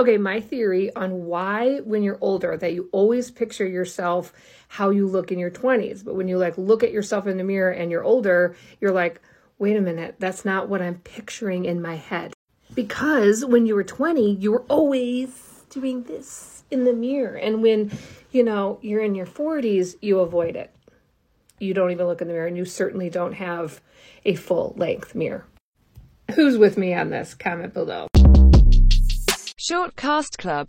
Okay, my theory on why when you're older that you always picture yourself how you look in your 20s, but when you like look at yourself in the mirror and you're older, you're like, "Wait a minute, that's not what I'm picturing in my head." Because when you were 20, you were always doing this in the mirror. And when, you know, you're in your 40s, you avoid it. You don't even look in the mirror and you certainly don't have a full length mirror. Who's with me on this? Comment below. Short Cast Club